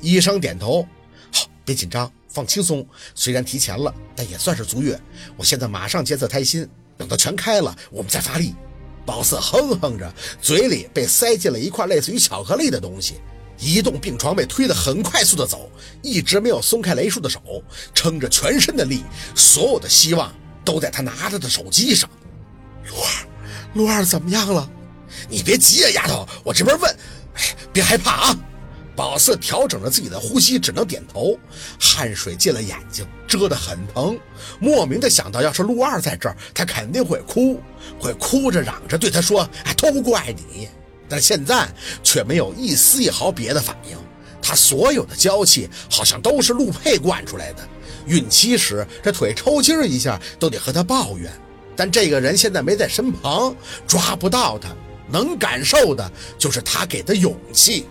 医生点头，好，别紧张，放轻松。虽然提前了，但也算是足月。我现在马上监测胎心，等到全开了，我们再发力。宝四哼哼着，嘴里被塞进了一块类似于巧克力的东西。移动病床被推得很快速的走，一直没有松开雷叔的手，撑着全身的力，所有的希望都在他拿着的手机上。陆二，陆二怎么样了？你别急啊，丫头，我这边问。哎别害怕啊！宝四调整着自己的呼吸，只能点头。汗水进了眼睛，遮得很疼。莫名的想到，要是陆二在这儿，他肯定会哭，会哭着嚷着对他说：“哎，都怪你。”但现在却没有一丝一毫别的反应，他所有的娇气好像都是陆佩惯出来的。孕期时这腿抽筋一下都得和他抱怨，但这个人现在没在身旁，抓不到他，能感受的就是他给的勇气。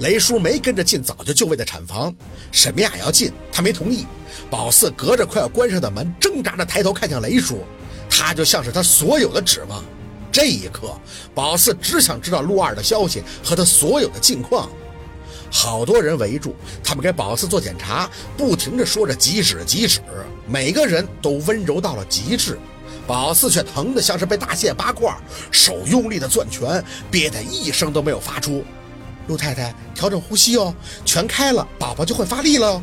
雷叔没跟着进早就就位的产房，沈明雅要进，他没同意。宝四隔着快要关上的门，挣扎着抬头看向雷叔，他就像是他所有的指望。这一刻，宝四只想知道陆二的消息和他所有的近况。好多人围住他们，给宝四做检查，不停地说着急止急止，每个人都温柔到了极致。宝四却疼得像是被大卸八块，手用力的攥拳，憋得一声都没有发出。陆太太，调整呼吸哦，全开了，宝宝就会发力了。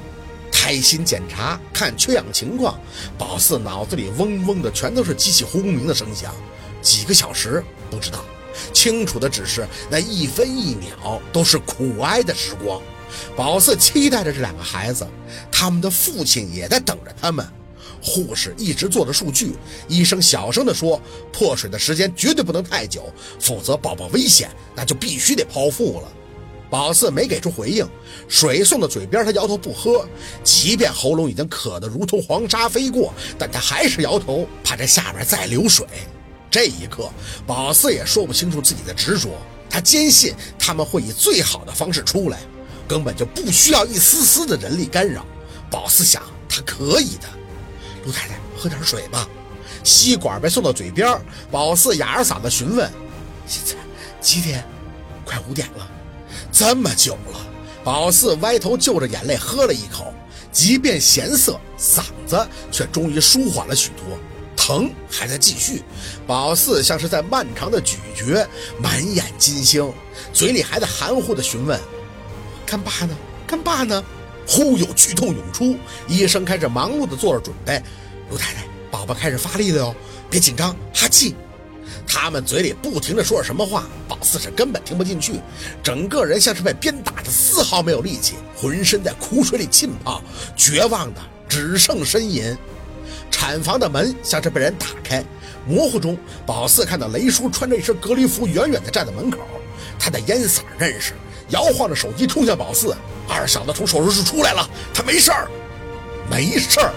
胎心检查，看缺氧情况。宝四脑子里嗡嗡的，全都是机器轰鸣的声响。几个小时不知道，清楚的只是那一分一秒都是苦哀的时光。宝四期待着这两个孩子，他们的父亲也在等着他们。护士一直做着数据，医生小声地说：“破水的时间绝对不能太久，否则宝宝危险，那就必须得剖腹了。”宝四没给出回应，水送到嘴边，他摇头不喝。即便喉咙已经渴得如同黄沙飞过，但他还是摇头，怕这下边再流水。这一刻，宝四也说不清楚自己的执着。他坚信他们会以最好的方式出来，根本就不需要一丝丝的人力干扰。宝四想，他可以的。陆太太，喝点水吧。吸管被送到嘴边，宝四哑着嗓子询问：“现在几点？快五点了。这么久了。”宝四歪头就着眼泪喝了一口，即便咸涩，嗓子却终于舒缓了许多。疼还在继续，宝四像是在漫长的咀嚼，满眼金星，嘴里还在含糊的询问：“干爸呢？干爸呢？”忽有剧痛涌出，医生开始忙碌的做着准备。刘太太，宝宝开始发力了哟，别紧张，哈气。他们嘴里不停的说着什么话，宝四是根本听不进去，整个人像是被鞭打的，丝毫没有力气，浑身在苦水里浸泡，绝望的只剩呻吟。产房的门像是被人打开，模糊中，宝四看到雷叔穿着一身隔离服，远远地站在门口。他的烟嗓认识，摇晃着手机冲向宝四：“二小子从手术室出来了，他没事儿，没事儿。”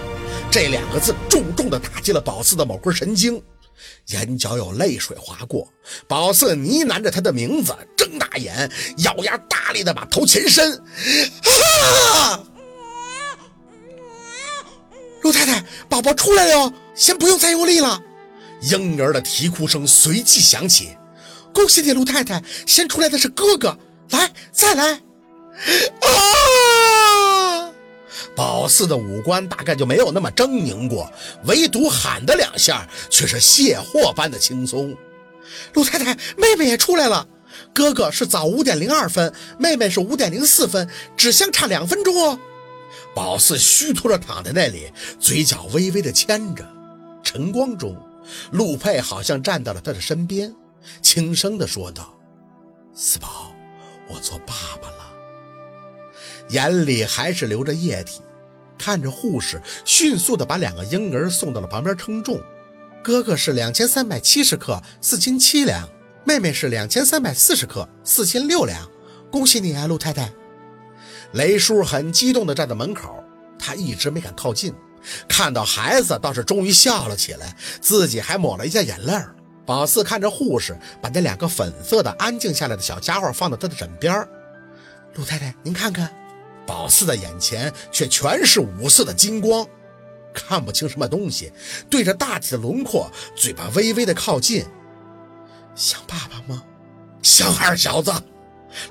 这两个字重重地打击了宝四的某根神经，眼角有泪水划过。宝四呢喃着他的名字，睁大眼，咬牙大力地把头前伸：“啊！”陆太太，宝宝出来了哟！先不用再用力了。婴儿的啼哭声随即响起。恭喜你，陆太太，先出来的是哥哥。来，再来。啊！宝四的五官大概就没有那么狰狞过，唯独喊的两下却是卸货般的轻松。陆太太，妹妹也出来了。哥哥是早五点零二分，妹妹是五点零四分，只相差两分钟哦。宝四虚脱着躺在那里，嘴角微微的牵着。晨光中，陆佩好像站到了他的身边，轻声的说道：“四宝，我做爸爸了。”眼里还是流着液体，看着护士迅速的把两个婴儿送到了旁边称重。哥哥是两千三百七十克，四斤七两；妹妹是两千三百四十克，四斤六两。恭喜你啊，陆太太！雷叔很激动地站在门口，他一直没敢靠近。看到孩子，倒是终于笑了起来，自己还抹了一下眼泪儿。宝四看着护士把那两个粉色的、安静下来的小家伙放到他的枕边。陆太太，您看看，宝四的眼前却全是五色的金光，看不清什么东西。对着大体的轮廓，嘴巴微微的靠近。想爸爸吗？想二小子。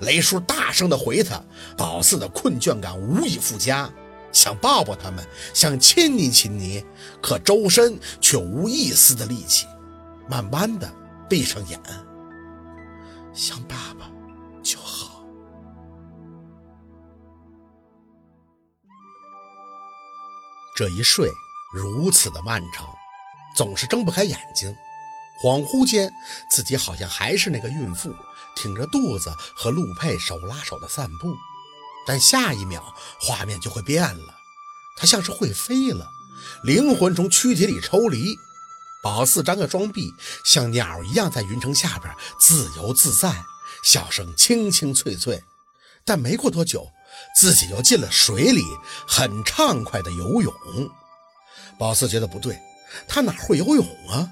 雷叔大声的回他，宝四的困倦感无以复加，想抱抱他们，想亲你亲你，可周身却无一丝的力气，慢慢的闭上眼，想爸爸这一睡如此的漫长，总是睁不开眼睛。恍惚间，自己好像还是那个孕妇，挺着肚子和陆佩手拉手的散步。但下一秒，画面就会变了，他像是会飞了，灵魂从躯体里抽离。宝四张开双臂，像鸟一样在云层下边自由自在，笑声清清脆脆。但没过多久，自己又进了水里，很畅快的游泳。宝四觉得不对，他哪会游泳啊？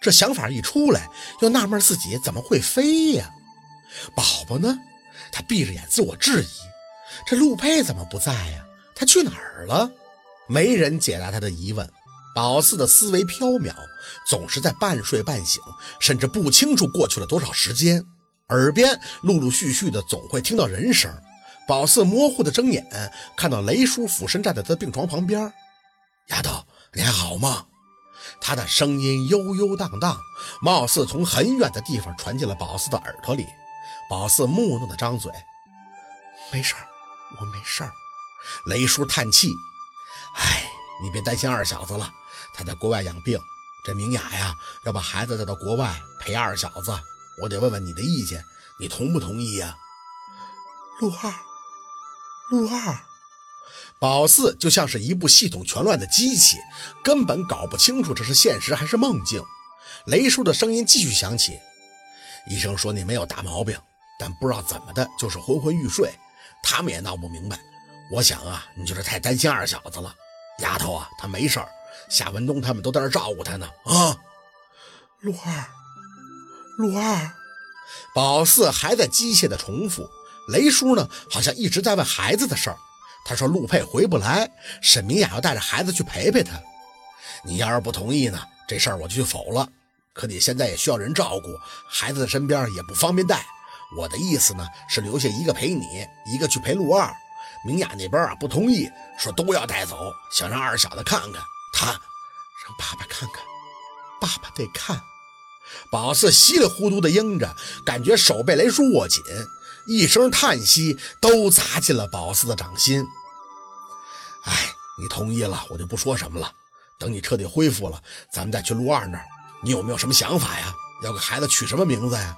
这想法一出来，又纳闷自己怎么会飞呀？宝宝呢？他闭着眼自我质疑：这陆佩怎么不在呀？他去哪儿了？没人解答他的疑问。宝四的思维飘渺，总是在半睡半醒，甚至不清楚过去了多少时间。耳边陆陆续续的总会听到人声。宝四模糊的睁眼，看到雷叔俯身站在他的病床旁边。丫头，你还好吗？他的声音悠悠荡荡，貌似从很远的地方传进了宝四的耳朵里。宝四木讷的张嘴：“没事儿，我没事儿。”雷叔叹气：“哎，你别担心二小子了，他在国外养病。这明雅呀，要把孩子带到国外陪二小子，我得问问你的意见，你同不同意呀？”陆二，陆二。宝四就像是一部系统全乱的机器，根本搞不清楚这是现实还是梦境。雷叔的声音继续响起：“医生说你没有大毛病，但不知道怎么的，就是昏昏欲睡。他们也闹不明白。我想啊，你就是太担心二小子了。丫头啊，他没事儿，夏文东他们都在这照顾他呢。啊，陆二，陆二。”宝四还在机械的重复，雷叔呢，好像一直在问孩子的事儿。他说：“陆佩回不来，沈明雅要带着孩子去陪陪他。你要是不同意呢，这事儿我就去否了。可你现在也需要人照顾，孩子的身边也不方便带。我的意思呢，是留下一个陪你，一个去陪陆二。明雅那边啊不同意，说都要带走，想让二小子看看他，让爸爸看看，爸爸得看。”宝四稀里糊涂的应着，感觉手被雷叔握紧，一声叹息都砸进了宝四的掌心。哎，你同意了，我就不说什么了。等你彻底恢复了，咱们再去陆二那儿。你有没有什么想法呀？要给孩子取什么名字呀？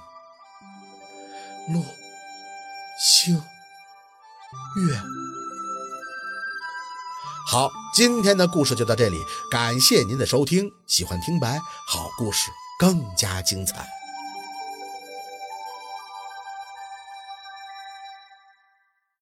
陆星月。好，今天的故事就到这里，感谢您的收听。喜欢听白好故事，更加精彩。